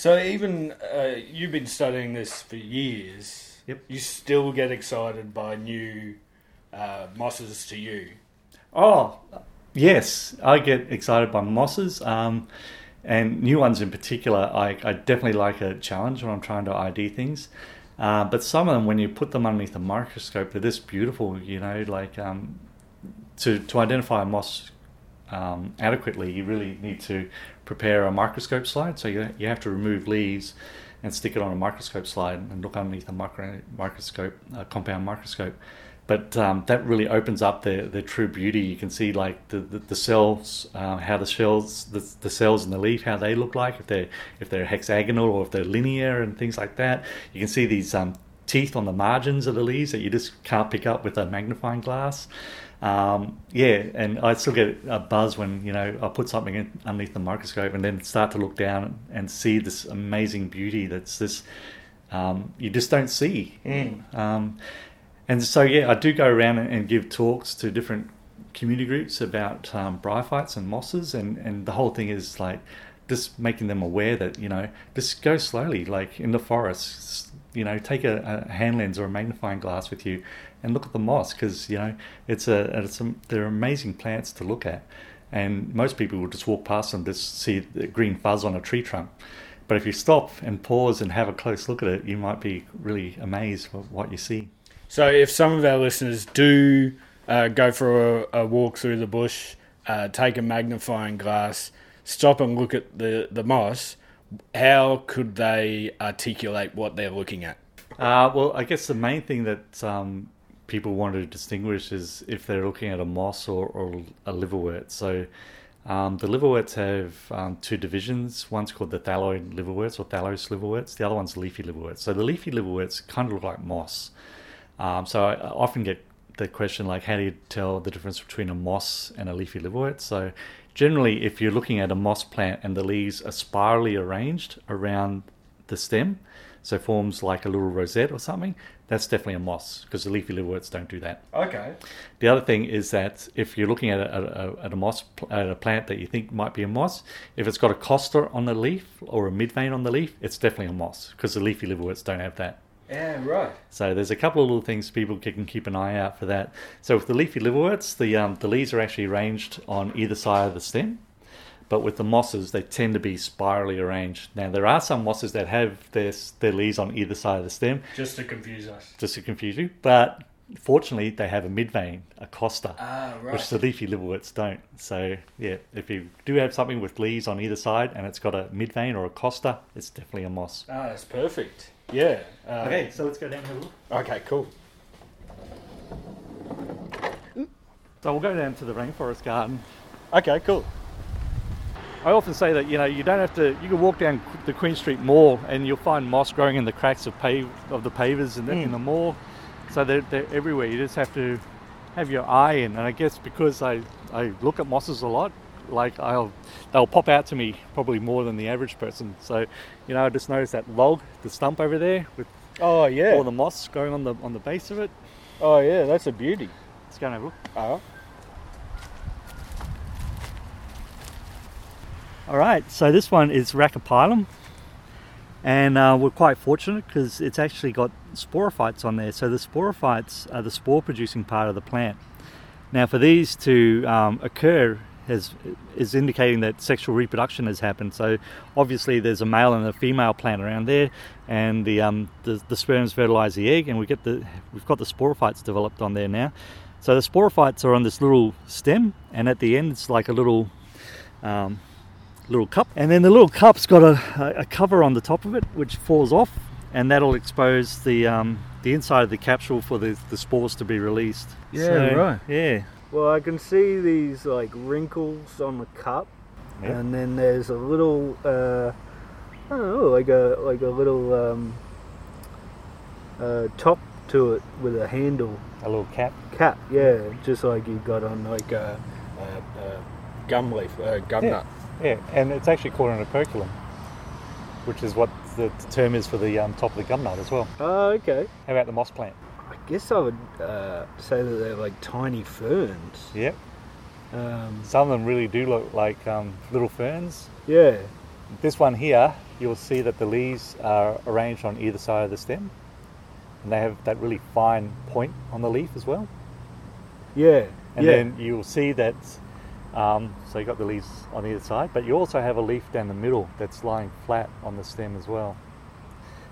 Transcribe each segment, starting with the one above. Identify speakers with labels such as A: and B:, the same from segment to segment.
A: So even uh, you've been studying this for years.
B: Yep.
A: You still get excited by new uh, mosses to you.
B: Oh, yes, I get excited by mosses, um, and new ones in particular. I, I definitely like a challenge when I'm trying to ID things. Uh, but some of them, when you put them underneath a microscope, they're just beautiful. You know, like um, to to identify a moss um, adequately, you really need to prepare a microscope slide. So you you have to remove leaves and stick it on a microscope slide and look underneath a micro, microscope, a compound microscope. But um, that really opens up their, their true beauty. You can see like the, the, the cells, uh, how the shells, the, the cells in the leaf, how they look like if they're if they're hexagonal or if they're linear and things like that. You can see these um, teeth on the margins of the leaves that you just can't pick up with a magnifying glass. Um, yeah, and I still get a buzz when you know I put something in, underneath the microscope and then start to look down and see this amazing beauty that's this um, you just don't see. Um, and so yeah, I do go around and, and give talks to different community groups about um, bryophytes and mosses, and and the whole thing is like just making them aware that you know just go slowly, like in the forest. You know, take a, a hand lens or a magnifying glass with you, and look at the moss because you know it's a it's a, they're amazing plants to look at, and most people will just walk past and just see the green fuzz on a tree trunk. But if you stop and pause and have a close look at it, you might be really amazed at what you see.
A: So if some of our listeners do uh, go for a, a walk through the bush, uh, take a magnifying glass, stop and look at the, the moss, how could they articulate what they're looking at?
B: Uh, well, I guess the main thing that um, people want to distinguish is if they're looking at a moss or, or a liverwort. So um, the liverworts have um, two divisions. One's called the thalloid liverworts or thallose liverworts. The other one's leafy liverworts. So the leafy liverworts kind of look like moss. Um, so I often get the question like, how do you tell the difference between a moss and a leafy liverwort? So generally, if you're looking at a moss plant and the leaves are spirally arranged around the stem, so forms like a little rosette or something, that's definitely a moss because the leafy liverworts don't do that.
A: Okay.
B: The other thing is that if you're looking at a, a, at a moss at a plant that you think might be a moss, if it's got a costa on the leaf or a midvein on the leaf, it's definitely a moss because the leafy liverworts don't have that.
A: Yeah, right.
B: So there's a couple of little things people can keep an eye out for that. So with the leafy liverworts, the um, the leaves are actually arranged on either side of the stem, but with the mosses, they tend to be spirally arranged. Now there are some mosses that have their their leaves on either side of the stem,
A: Just to confuse us.
B: just to confuse you. But fortunately, they have a midvein, a costa,
A: Ah, right.
B: which the leafy liverworts don't. So yeah, if you do have something with leaves on either side and it's got a midvein or a costa, it's definitely a moss.
A: Ah, that's perfect. Yeah. Uh,
B: Okay, so let's go down and have a look.
A: Okay, cool.
B: So we'll go down to the rainforest garden.
A: Okay, cool.
B: I often say that you know you don't have to. You can walk down the Queen Street Mall and you'll find moss growing in the cracks of pave of the pavers in the, in the mall. So they're, they're everywhere. You just have to have your eye in. And I guess because I I look at mosses a lot, like I'll they'll pop out to me probably more than the average person. So you know I just noticed that log, the stump over there with
A: Oh, yeah.
B: all the moss growing on the on the base of it.
A: oh, yeah, that's a beauty.
B: Let's go and have a look.
A: Oh.
B: All right, so this one is Racopilum, and uh, we're quite fortunate because it's actually got sporophytes on there. So the sporophytes are the spore-producing part of the plant. Now, for these to um, occur, has, is indicating that sexual reproduction has happened. So obviously, there's a male and a female plant around there, and the um, the, the sperms fertilize the egg, and we get the we've got the sporophytes developed on there now. So the sporophytes are on this little stem, and at the end, it's like a little um, little cup, and then the little cup's got a, a cover on the top of it, which falls off, and that'll expose the um, the inside of the capsule for the, the spores to be released.
A: Yeah, right.
B: Yeah,
A: Well, I can see these like wrinkles on the cup,
B: Yeah.
A: and then there's a little, uh, I don't know, like a like a little um, uh, top to it with a handle
B: a little cap.
A: cap. Yeah, just like you got on like a, a, a gum leaf, a gum
B: Yeah.
A: nut.
B: Yeah, and it's actually called an operculum, which is what the term is for the um, top of the gum nut as well.
A: Oh, okay.
B: How about the moss plant?
A: I guess I would uh, say that they're like tiny ferns.
B: Yep.
A: Um,
B: Some of them really do look like um, little ferns.
A: yeah.
B: This one here you'll see that the leaves are arranged on either side of the stem, and they have that really fine point on the leaf as well.
A: Yeah.
B: And
A: yeah.
B: then you'll see that. Um, so you got the leaves on either side, but you also have a leaf down the middle that's lying flat on the stem as well.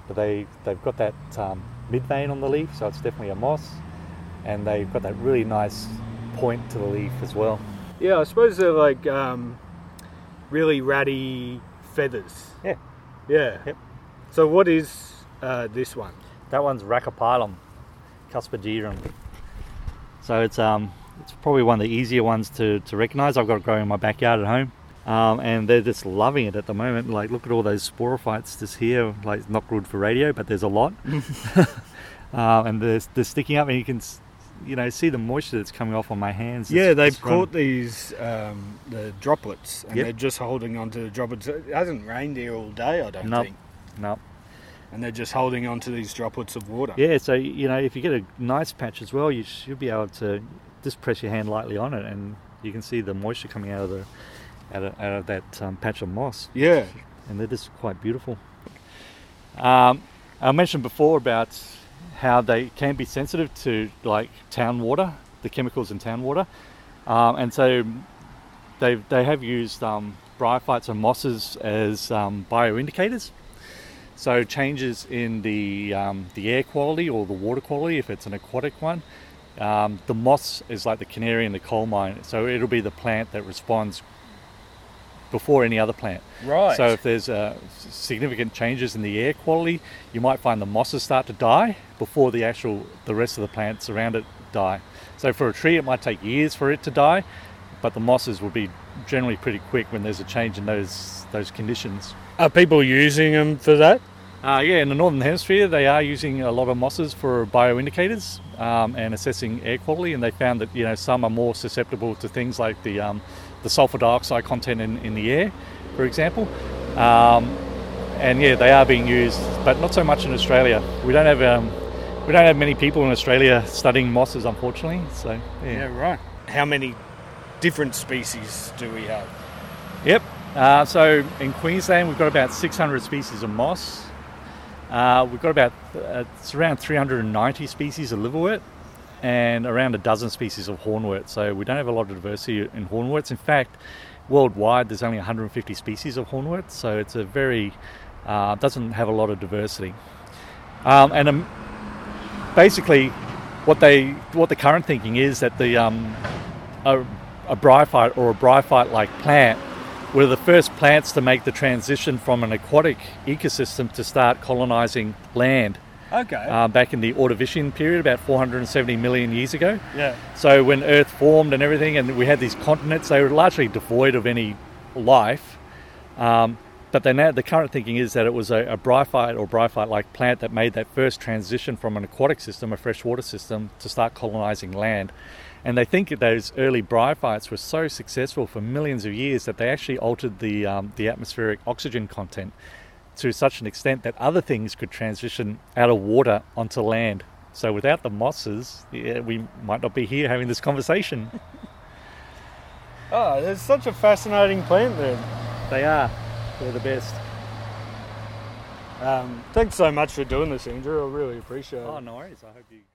B: But they they've got that um, mid vein on the leaf, so it's definitely a moss, and they've got that really nice point to the leaf as well.
A: yeah, I suppose they're like um, really ratty feathers.
B: Yeah.
A: Yeah.
B: Yep.
A: So what is uh, this one?
B: That one's Racopilum cuspidigerum. So it's um it's probably one of the easier ones to, to recognise. I've got it growing in my backyard at home. Um, and they're just loving it at the moment. Like, look at all those sporophytes just here. Like, it's not good for radio, but there's a lot. um, and they're, they're sticking up, and you can, you know, see the moisture that's coming off on my hands.
A: Yeah,
B: It's-
A: they've
B: it's
A: caught these um, the droplets, and
B: Yep.
A: they're just holding onto the droplets. It hasn't rained here all day, I don't
B: Nope.
A: think,
B: No.
A: and they're just holding onto these droplets of water.
B: Yeah, so you know, if you get a nice patch as well, you should be able to just press your hand lightly on it, and you can see the moisture coming out of the out of, out of that um, patch of moss,
A: Yeah.
B: and they're just quite beautiful. Um, I mentioned before about how they can be sensitive to like town water, the chemicals in town water, um, and so they they have used um, bryophytes and mosses as um, bioindicators. So changes in the um, the air quality or the water quality, if it's an aquatic one, um, the moss is like the canary in the coal mine. So it'll be the plant that responds before any other plant.
A: Right.
B: So if there's uh, significant changes in the air quality, you might find the mosses start to die before the actual the rest of the plants around it die. So for a tree, it might take years for it to die, but the mosses will be generally pretty quick when there's a change in those those conditions.
A: Are people using them for that?
B: Uh, yeah, in the northern hemisphere, they are using a lot of mosses for bioindicators um, and assessing air quality, and they found that you know some are more susceptible to things like the um, the sulfur dioxide content in, in the air, for example. Um, and yeah, they are being used, but not so much in Australia. We don't have um, we don't have many people in Australia studying mosses, unfortunately. So yeah.
A: Yeah, right. How many different species do we have?
B: Yep. Uh, so in Queensland, we've got about 600 species of moss. Uh, we've got about uh, it's around 390 species of liverwort and around a dozen species of hornwort. So we don't have a lot of diversity in hornworts. In fact, worldwide there's only 150 species of hornwort. So it's a very uh, doesn't have a lot of diversity. Um, and um, basically, what they what the current thinking is that the um, a, a bryophyte or a bryophyte-like plant were the first plants to make the transition from an aquatic ecosystem to start colonizing land
A: Okay.
B: uh, back in the Ordovician period, about 470 million years ago.
A: yeah.
B: So when Earth formed and everything, and we had these continents, they were largely devoid of any life. Um, but then now the current thinking is that it was a, a bryophyte or bryophyte-like plant that made that first transition from an aquatic system, a freshwater system, to start colonizing land. And they think that those early bryophytes were so successful for millions of years that they actually altered the um, the atmospheric oxygen content to such an extent that other things could transition out of water onto land. So without the mosses, yeah, we might not be here having this conversation.
A: Oh, there's such a fascinating plant there.
B: they are. They're the best.
A: Um, thanks so much for doing this, Andrew. I really appreciate it.
B: Oh, no worries. I hope you got.